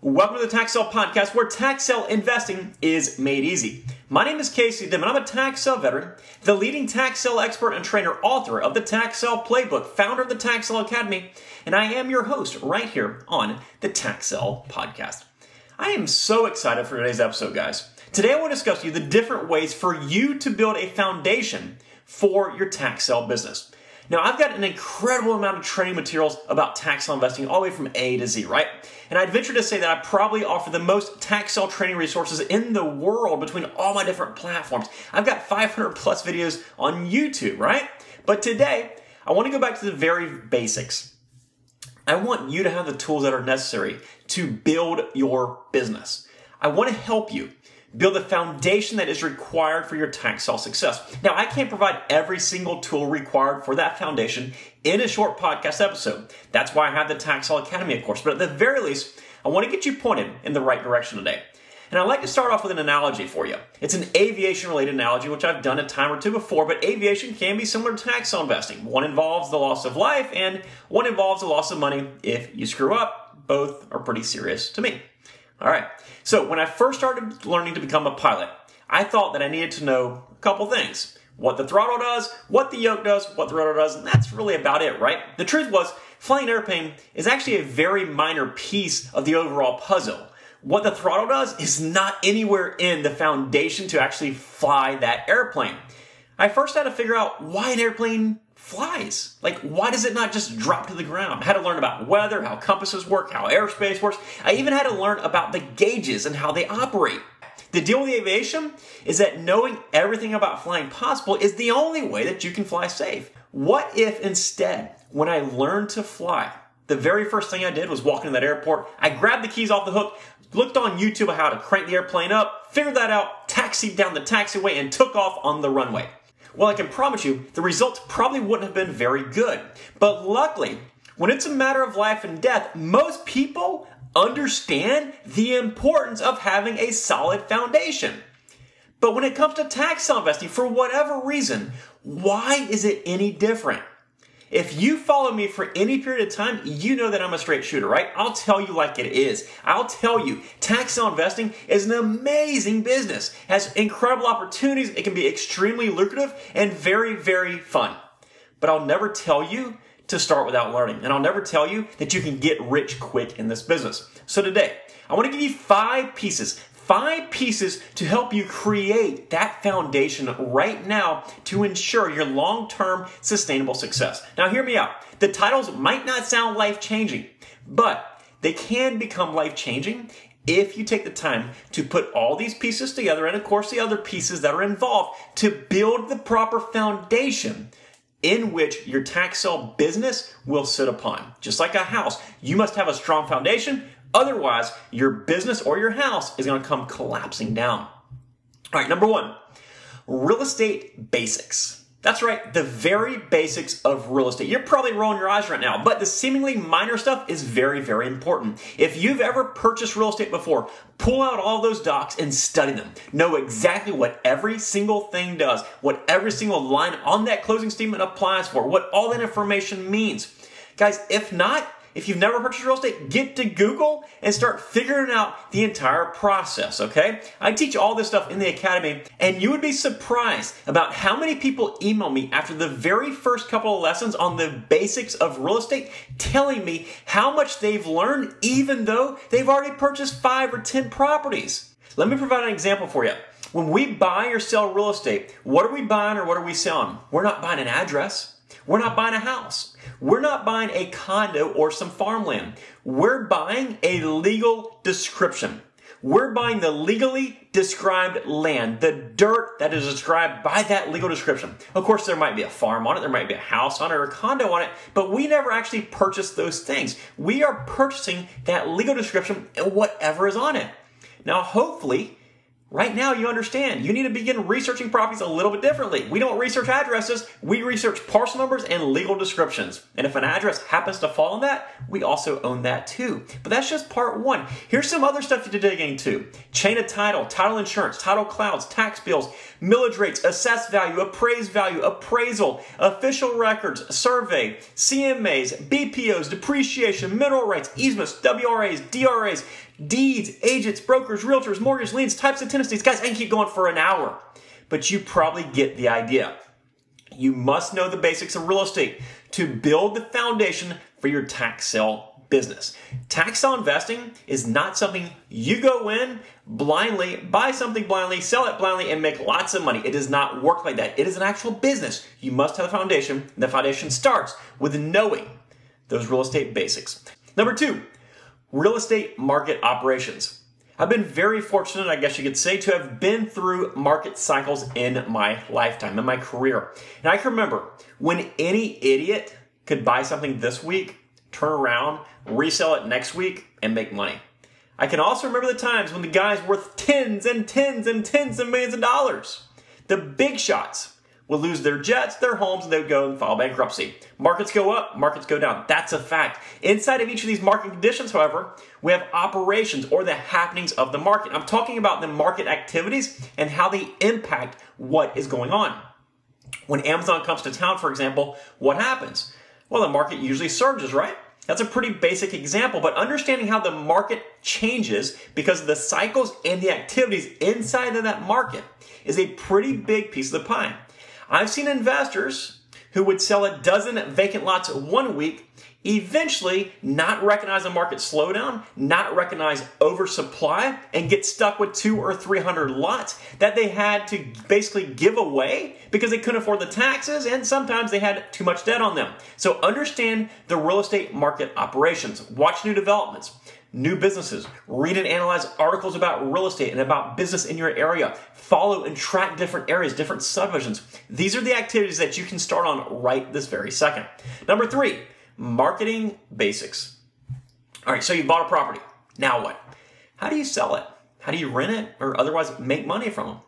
Welcome to the Tax Sale Podcast, where tax sale investing is made easy. My name is Casey Dim, and I'm a tax sale veteran, the leading tax sale expert and trainer, author of the Tax Sale Playbook, founder of the Tax Sale Academy, and I am your host right here on the Tax Sale Podcast. I am so excited for today's episode, guys. Today I want to discuss you the different ways for you to build a foundation for your tax sale business. Now, I've got an incredible amount of training materials about tax sale investing all the way from A to Z, right? And I'd venture to say that I probably offer the most tax sale training resources in the world between all my different platforms. I've got 500 plus videos on YouTube, right? But today, I want to go back to the very basics. I want you to have the tools that are necessary to build your business. I want to help you build the foundation that is required for your tax sale success. Now, I can't provide every single tool required for that foundation in a short podcast episode. That's why I have the Tax Sale Academy, of course. But at the very least, I want to get you pointed in the right direction today. And I'd like to start off with an analogy for you. It's an aviation related analogy, which I've done a time or two before, but aviation can be similar to tax sale investing. One involves the loss of life, and one involves the loss of money if you screw up. Both are pretty serious to me. All right. So when I first started learning to become a pilot, I thought that I needed to know a couple things. What the throttle does, what the yoke does, what the rudder does, and that's really about it, right? The truth was, flying an airplane is actually a very minor piece of the overall puzzle. What the throttle does is not anywhere in the foundation to actually fly that airplane. I first had to figure out why an airplane flies. Like, why does it not just drop to the ground? I had to learn about weather, how compasses work, how airspace works. I even had to learn about the gauges and how they operate. The deal with aviation is that knowing everything about flying possible is the only way that you can fly safe. What if instead, when I learned to fly, the very first thing I did was walk into that airport, I grabbed the keys off the hook, looked on YouTube how to crank the airplane up, figured that out, taxied down the taxiway, and took off on the runway. Well, I can promise you, the results probably wouldn't have been very good. But luckily, when it's a matter of life and death, most people understand the importance of having a solid foundation. But when it comes to tax investing, for whatever reason, why is it any different? If you follow me for any period of time, you know that I'm a straight shooter, right? I'll tell you like it is. I'll tell you, tax sale investing is an amazing business, has incredible opportunities, it can be extremely lucrative and very, very fun. But I'll never tell you to start without learning, and I'll never tell you that you can get rich quick in this business. So today, I want to give you five pieces, five pieces to help you create that foundation right now to ensure your long term sustainable success. Now, hear me out. The titles might not sound life changing, but they can become life changing if you take the time to put all these pieces together and, of course, the other pieces that are involved to build the proper foundation in which your tax sale business will sit upon. Just like a house, you must have a strong foundation Otherwise, your business or your house is going to come collapsing down. All right, number one, real estate basics. That's right, the very basics of real estate. You're probably rolling your eyes right now, but the seemingly minor stuff is very, very important. If you've ever purchased real estate before, pull out all those docs and study them. Know exactly what every single thing does, what every single line on that closing statement applies for, what all that information means. Guys, if not, if you've never purchased real estate, get to Google and start figuring out the entire process, okay? I teach all this stuff in the academy, and you would be surprised about how many people email me after the very first couple of lessons on the basics of real estate telling me how much they've learned even though they've already purchased five or 10 properties. Let me provide an example for you. When we buy or sell real estate, what are we buying or what are we selling? We're not buying an address. We're not buying a house. We're not buying a condo or some farmland. We're buying a legal description. We're buying the legally described land, the dirt that is described by that legal description. Of course, there might be a farm on it, there might be a house on it, or a condo on it, but we never actually purchase those things. We are purchasing that legal description and whatever is on it. Now, hopefully, Right now, you understand. You need to begin researching properties a little bit differently. We don't research addresses, we research parcel numbers and legal descriptions. And if an address happens to fall on that, we also own that too. But that's just part one. Here's some other stuff you to dig into chain of title, title insurance, title clouds, tax bills, millage rates, assessed value, appraised value, appraisal, official records, survey, CMAs, BPOs, depreciation, mineral rights, easements, WRAs, DRAs, deeds, agents, brokers, realtors, mortgage liens, types of tenancies. Guys, I can keep going for an hour, but you probably get the idea. You must know the basics of real estate to build the foundation for your tax sale business. Tax sale investing is not something you go in blindly, buy something blindly, sell it blindly, and make lots of money. It does not work like that. It is an actual business. You must have a foundation. And the foundation starts with knowing those real estate basics. Number two, real estate market operations. I've been very fortunate, I guess you could say, to have been through market cycles in my lifetime, in my career. And I can remember when any idiot could buy something this week, turn around, resell it next week, and make money. I can also remember the times when the guy's worth tens and tens and tens of millions of dollars. The big shots will lose their jets, their homes, and they would go and file bankruptcy. Markets go up, markets go down. That's a fact. Inside of each of these market conditions, however, we have operations or the happenings of the market. I'm talking about the market activities and how they impact what is going on. When Amazon comes to town, for example, what happens? Well, the market usually surges, right? That's a pretty basic example, but understanding how the market changes because of the cycles and the activities inside of that market is a pretty big piece of the pie. I've seen investors who would sell a dozen vacant lots one week eventually not recognize a market slowdown, not recognize oversupply, and get stuck with two or three hundred lots that they had to basically give away because they couldn't afford the taxes and sometimes they had too much debt on them. So understand the real estate market operations, watch new developments new businesses, read and analyze articles about real estate and about business in your area, follow and track different areas, different subdivisions. These are the activities that you can start on right this very second. Number three, marketing basics. All right, so you bought a property. Now what? How do you sell it? How do you rent it or otherwise make money from them?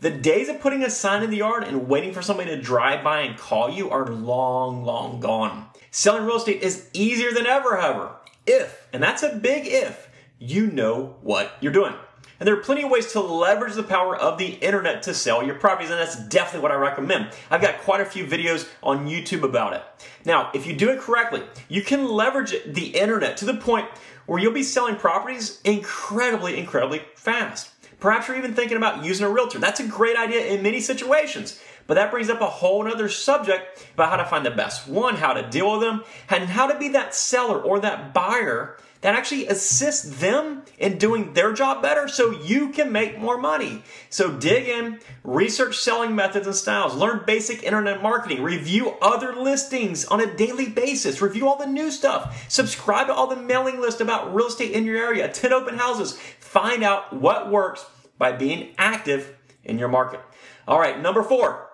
The days of putting a sign in the yard and waiting for somebody to drive by and call you are long, long gone. Selling real estate is easier than ever, however if, and that's a big if, you know what you're doing. And there are plenty of ways to leverage the power of the internet to sell your properties, and that's definitely what I recommend. I've got quite a few videos on YouTube about it. Now, if you do it correctly, you can leverage the internet to the point where you'll be selling properties incredibly, incredibly fast. Perhaps you're even thinking about using a realtor. That's a great idea in many situations. But that brings up a whole other subject about how to find the best one, how to deal with them, and how to be that seller or that buyer that actually assists them in doing their job better so you can make more money. So dig in, research selling methods and styles, learn basic internet marketing, review other listings on a daily basis, review all the new stuff, subscribe to all the mailing lists about real estate in your area, attend open houses, find out what works by being active in your market. All right, number four,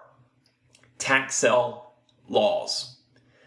tax sale laws.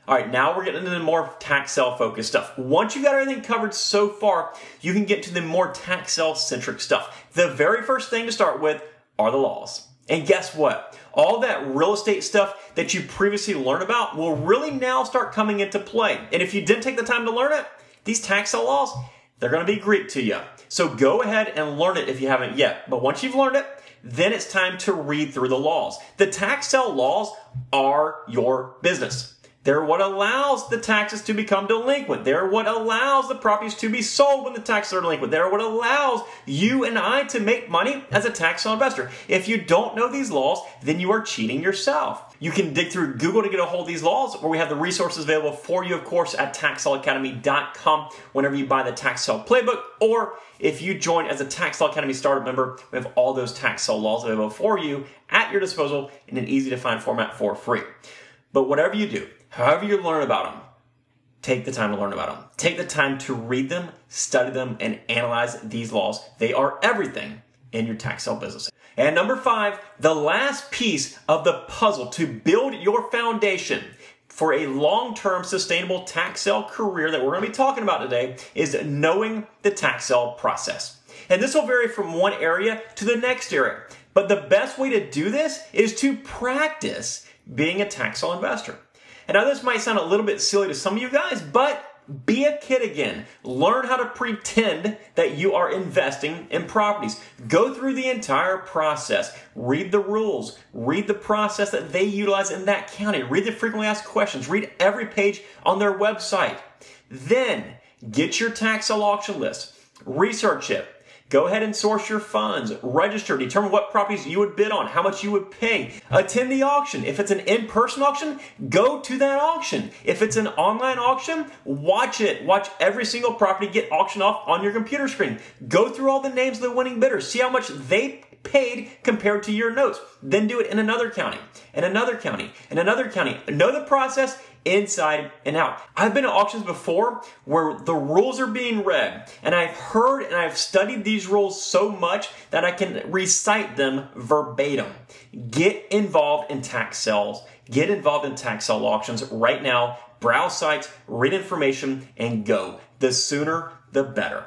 All right, now we're getting into the more tax sale focused stuff. Once you've got everything covered so far, you can get to the more tax sale centric stuff. The very first thing to start with are the laws. And guess what? All that real estate stuff that you previously learned about will really now start coming into play. And if you didn't take the time to learn it, these tax sale laws, they're going to be Greek to you. So go ahead and learn it if you haven't yet. But once you've learned it, then it's time to read through the laws. The tax sale laws are your business. They're what allows the taxes to become delinquent. They're what allows the properties to be sold when the taxes are delinquent. They're what allows you and I to make money as a tax sale investor. If you don't know these laws, then you are cheating yourself. You can dig through Google to get a hold of these laws, or we have the resources available for you, of course, at taxsaleacademy.com whenever you buy the tax playbook, or if you join as a Tax Academy startup member, we have all those tax laws available for you at your disposal in an easy to find format for free. But whatever you do, however you learn about them, take the time to learn about them. Take the time to read them, study them, and analyze these laws. They are everything in your tax business. And number five, the last piece of the puzzle to build your foundation for a long term sustainable tax sale career that we're going to be talking about today is knowing the tax sale process. And this will vary from one area to the next area. But the best way to do this is to practice being a tax sale investor. And now this might sound a little bit silly to some of you guys, but be a kid again. Learn how to pretend that you are investing in properties. Go through the entire process. Read the rules. Read the process that they utilize in that county. Read the frequently asked questions. Read every page on their website. Then get your tax sale auction list. Research it. Go ahead and source your funds, register, determine what properties you would bid on, how much you would pay. Attend the auction. If it's an in person auction, go to that auction. If it's an online auction, watch it. Watch every single property get auctioned off on your computer screen. Go through all the names of the winning bidders, see how much they paid compared to your notes. Then do it in another county, in another county, in another county. Know the process inside and out. I've been at auctions before where the rules are being read, and I've heard and I've studied these rules so much that I can recite them verbatim. Get involved in tax sales. Get involved in tax sale auctions right now. Browse sites, read information, and go. The sooner, the better.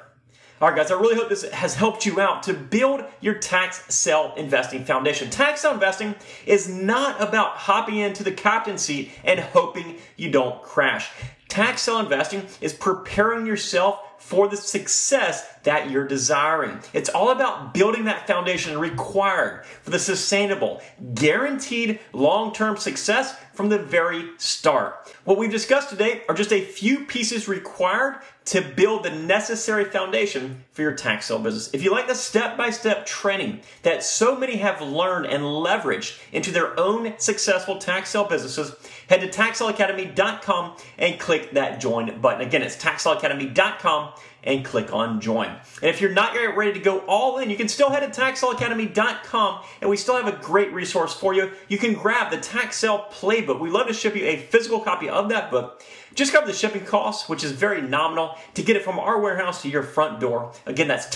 All right, guys, I really hope this has helped you out to build your tax sale investing foundation. Tax sale investing is not about hopping into the captain seat and hoping you don't crash. Tax sale investing is preparing yourself for the success that you're desiring. It's all about building that foundation required for the sustainable, guaranteed long term success from the very start. What we've discussed today are just a few pieces required to build the necessary foundation for your tax sale business. If you like the step by step training that so many have learned and leveraged into their own successful tax sale businesses, head to taxsaleacademy.com and click that join button. Again, it's taxsaleacademy.com and click on join. And if you're not yet ready to go all in, you can still head to taxsaleacademy.com and we still have a great resource for you. You can grab the tax sale playbook. We love to ship you a physical copy of that book. Just cover the shipping costs, which is very nominal, to get it from our warehouse to your front door. Again, that's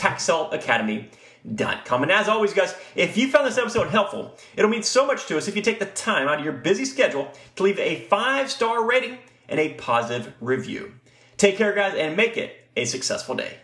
taxsaleacademy.com. And as always, guys, if you found this episode helpful, it'll mean so much to us if you take the time out of your busy schedule to leave a five star rating and a positive review. Take care, guys, and make it a successful day.